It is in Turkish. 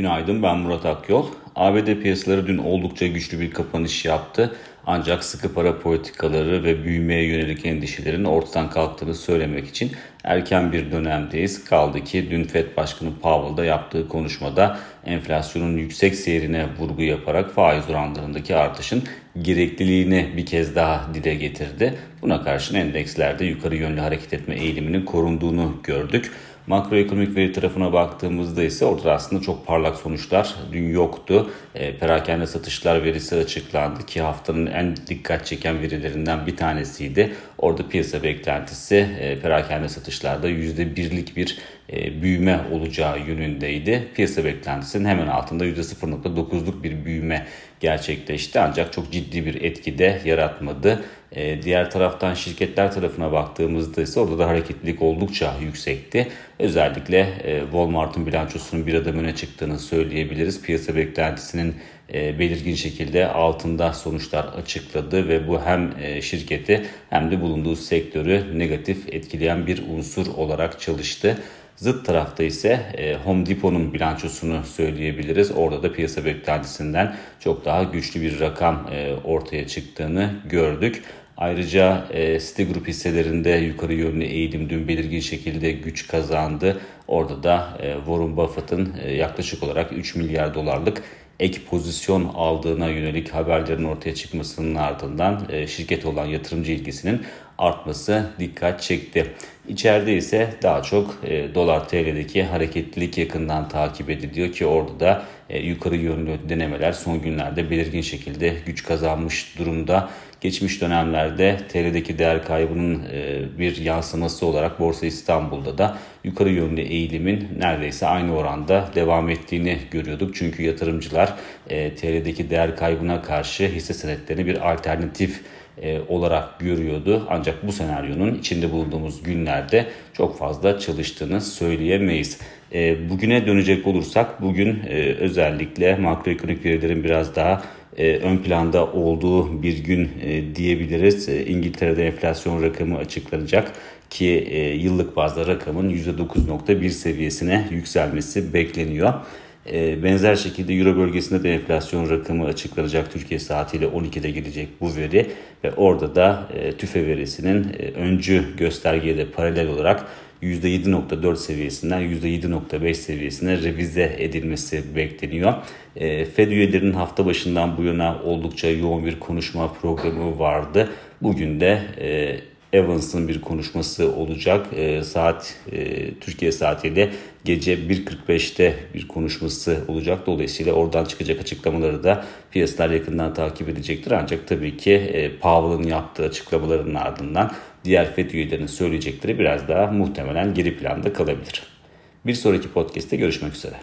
Günaydın ben Murat Akyol. ABD piyasaları dün oldukça güçlü bir kapanış yaptı. Ancak sıkı para politikaları ve büyümeye yönelik endişelerin ortadan kalktığını söylemek için erken bir dönemdeyiz. Kaldı ki dün FED Başkanı Powell'da yaptığı konuşmada enflasyonun yüksek seyrine vurgu yaparak faiz oranlarındaki artışın gerekliliğini bir kez daha dile getirdi. Buna karşın endekslerde yukarı yönlü hareket etme eğiliminin korunduğunu gördük. Makroekonomik veri tarafına baktığımızda ise orada aslında çok parlak sonuçlar dün yoktu. E, perakende satışlar verisi açıklandı ki haftanın en dikkat çeken verilerinden bir tanesiydi. Orada piyasa beklentisi e, perakende satışlarda %1'lik bir büyüme olacağı yönündeydi. Piyasa beklentisinin hemen altında %0.9'luk bir büyüme gerçekleşti ancak çok ciddi bir etki de yaratmadı. E, diğer taraftan şirketler tarafına baktığımızda ise orada da hareketlilik oldukça yüksekti. Özellikle e, Walmart'ın bilançosunun bir adım öne çıktığını söyleyebiliriz. Piyasa beklentisinin e, belirgin şekilde altında sonuçlar açıkladı ve bu hem e, şirketi hem de bulunduğu sektörü negatif etkileyen bir unsur olarak çalıştı. Zıt tarafta ise e, Home Depot'un bilançosunu söyleyebiliriz. Orada da piyasa beklentisinden çok daha güçlü bir rakam e, ortaya çıktığını gördük. Ayrıca e, Citigroup hisselerinde yukarı yönlü eğilim dün belirgin şekilde güç kazandı. Orada da e, Warren Buffett'ın e, yaklaşık olarak 3 milyar dolarlık ek pozisyon aldığına yönelik haberlerin ortaya çıkmasının ardından e, şirket olan yatırımcı ilgisinin artması dikkat çekti. İçeride ise daha çok e, dolar TL'deki hareketlilik yakından takip ediliyor ki orada da e, yukarı yönlü denemeler son günlerde belirgin şekilde güç kazanmış durumda. Geçmiş dönemlerde TL'deki değer kaybının e, bir yansıması olarak Borsa İstanbul'da da yukarı yönlü eğilimin neredeyse aynı oranda devam ettiğini görüyorduk. Çünkü yatırımcılar e, TL'deki değer kaybına karşı hisse senetlerini bir alternatif e, olarak görüyordu. Ancak bu senaryonun içinde bulunduğumuz günlerde çok fazla çalıştığını söyleyemeyiz. Bugüne dönecek olursak bugün özellikle makroekonomik verilerin biraz daha e, ön planda olduğu bir gün e, diyebiliriz. E, İngiltere'de enflasyon rakamı açıklanacak ki yıllık bazda rakamın %9.1 seviyesine yükselmesi bekleniyor. Benzer şekilde Euro bölgesinde de enflasyon rakamı açıklanacak. Türkiye saatiyle 12'de gelecek bu veri ve orada da TÜFE verisinin öncü göstergeye de paralel olarak %7.4 seviyesinden %7.5 seviyesine revize edilmesi bekleniyor. Fed üyelerinin hafta başından bu yana oldukça yoğun bir konuşma programı vardı. Bugün de Evans'ın bir konuşması olacak. E, saat e, Türkiye saatiyle gece 1.45'te bir konuşması olacak. Dolayısıyla oradan çıkacak açıklamaları da piyasalar yakından takip edecektir. Ancak tabii ki e, Powell'ın yaptığı açıklamaların ardından diğer FED üyelerinin söyleyecekleri biraz daha muhtemelen geri planda kalabilir. Bir sonraki podcast'te görüşmek üzere.